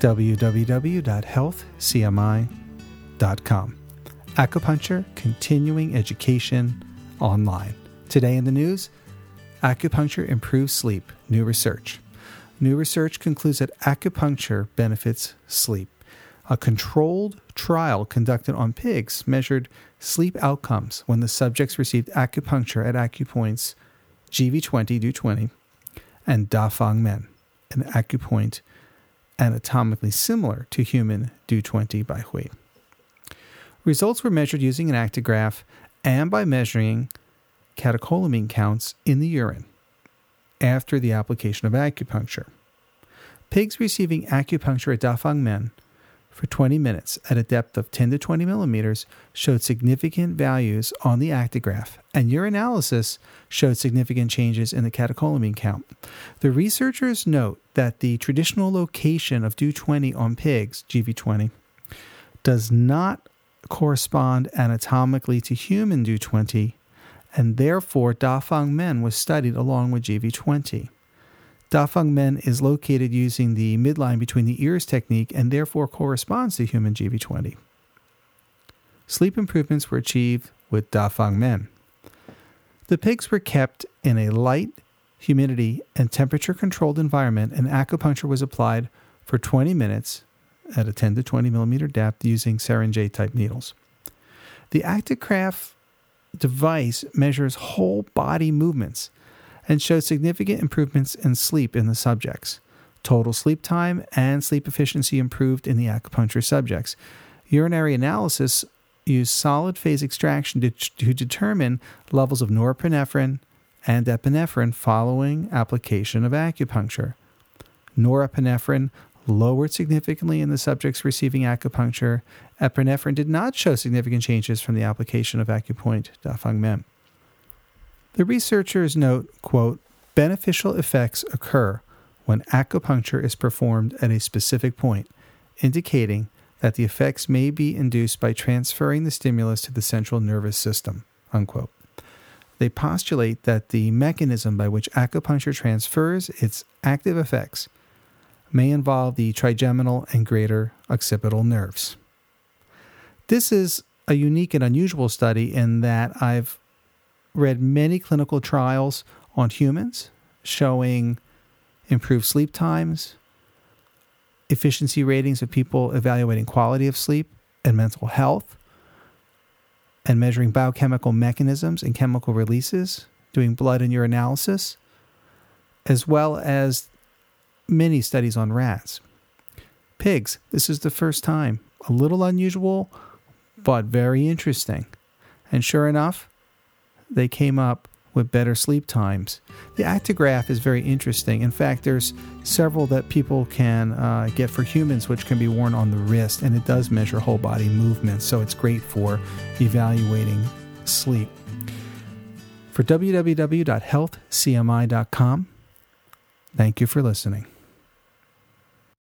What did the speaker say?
www.healthcmi.com. Acupuncture Continuing Education Online. Today in the news, acupuncture improves sleep, new research. New research concludes that acupuncture benefits sleep. A controlled trial conducted on pigs measured sleep outcomes when the subjects received acupuncture at acupoints GV20 Du20 and Dafang Men, an acupoint anatomically similar to human Du20 by Hui. Results were measured using an actigraph and by measuring catecholamine counts in the urine after the application of acupuncture. Pigs receiving acupuncture at Dafang Men for 20 minutes at a depth of 10 to 20 millimeters showed significant values on the actigraph, and urinalysis showed significant changes in the catecholamine count. The researchers note that the traditional location of Du20 on pigs, GV20, does not correspond anatomically to human Du20, and therefore Dafang Men was studied along with GV20. Dafang Men is located using the midline between the ears technique and therefore corresponds to human GV20. Sleep improvements were achieved with Dafang Men. The pigs were kept in a light, humidity, and temperature controlled environment, and acupuncture was applied for 20 minutes at a 10 to 20 millimeter depth using J type needles. The actigraph device measures whole body movements and showed significant improvements in sleep in the subjects. Total sleep time and sleep efficiency improved in the acupuncture subjects. Urinary analysis used solid phase extraction to, to determine levels of norepinephrine and epinephrine following application of acupuncture. Norepinephrine lowered significantly in the subjects receiving acupuncture. Epinephrine did not show significant changes from the application of acupoint Dafang Men. The researchers note, quote, beneficial effects occur when acupuncture is performed at a specific point, indicating that the effects may be induced by transferring the stimulus to the central nervous system. Unquote. They postulate that the mechanism by which acupuncture transfers its active effects may involve the trigeminal and greater occipital nerves. This is a unique and unusual study in that I've read many clinical trials on humans showing improved sleep times, efficiency ratings of people evaluating quality of sleep and mental health, and measuring biochemical mechanisms and chemical releases, doing blood and urinalysis, as well as many studies on rats. Pigs, this is the first time. A little unusual, but very interesting. And sure enough, they came up with better sleep times. The actigraph is very interesting. In fact, there's several that people can uh, get for humans, which can be worn on the wrist, and it does measure whole body movement. So it's great for evaluating sleep. For www.healthcmi.com, thank you for listening.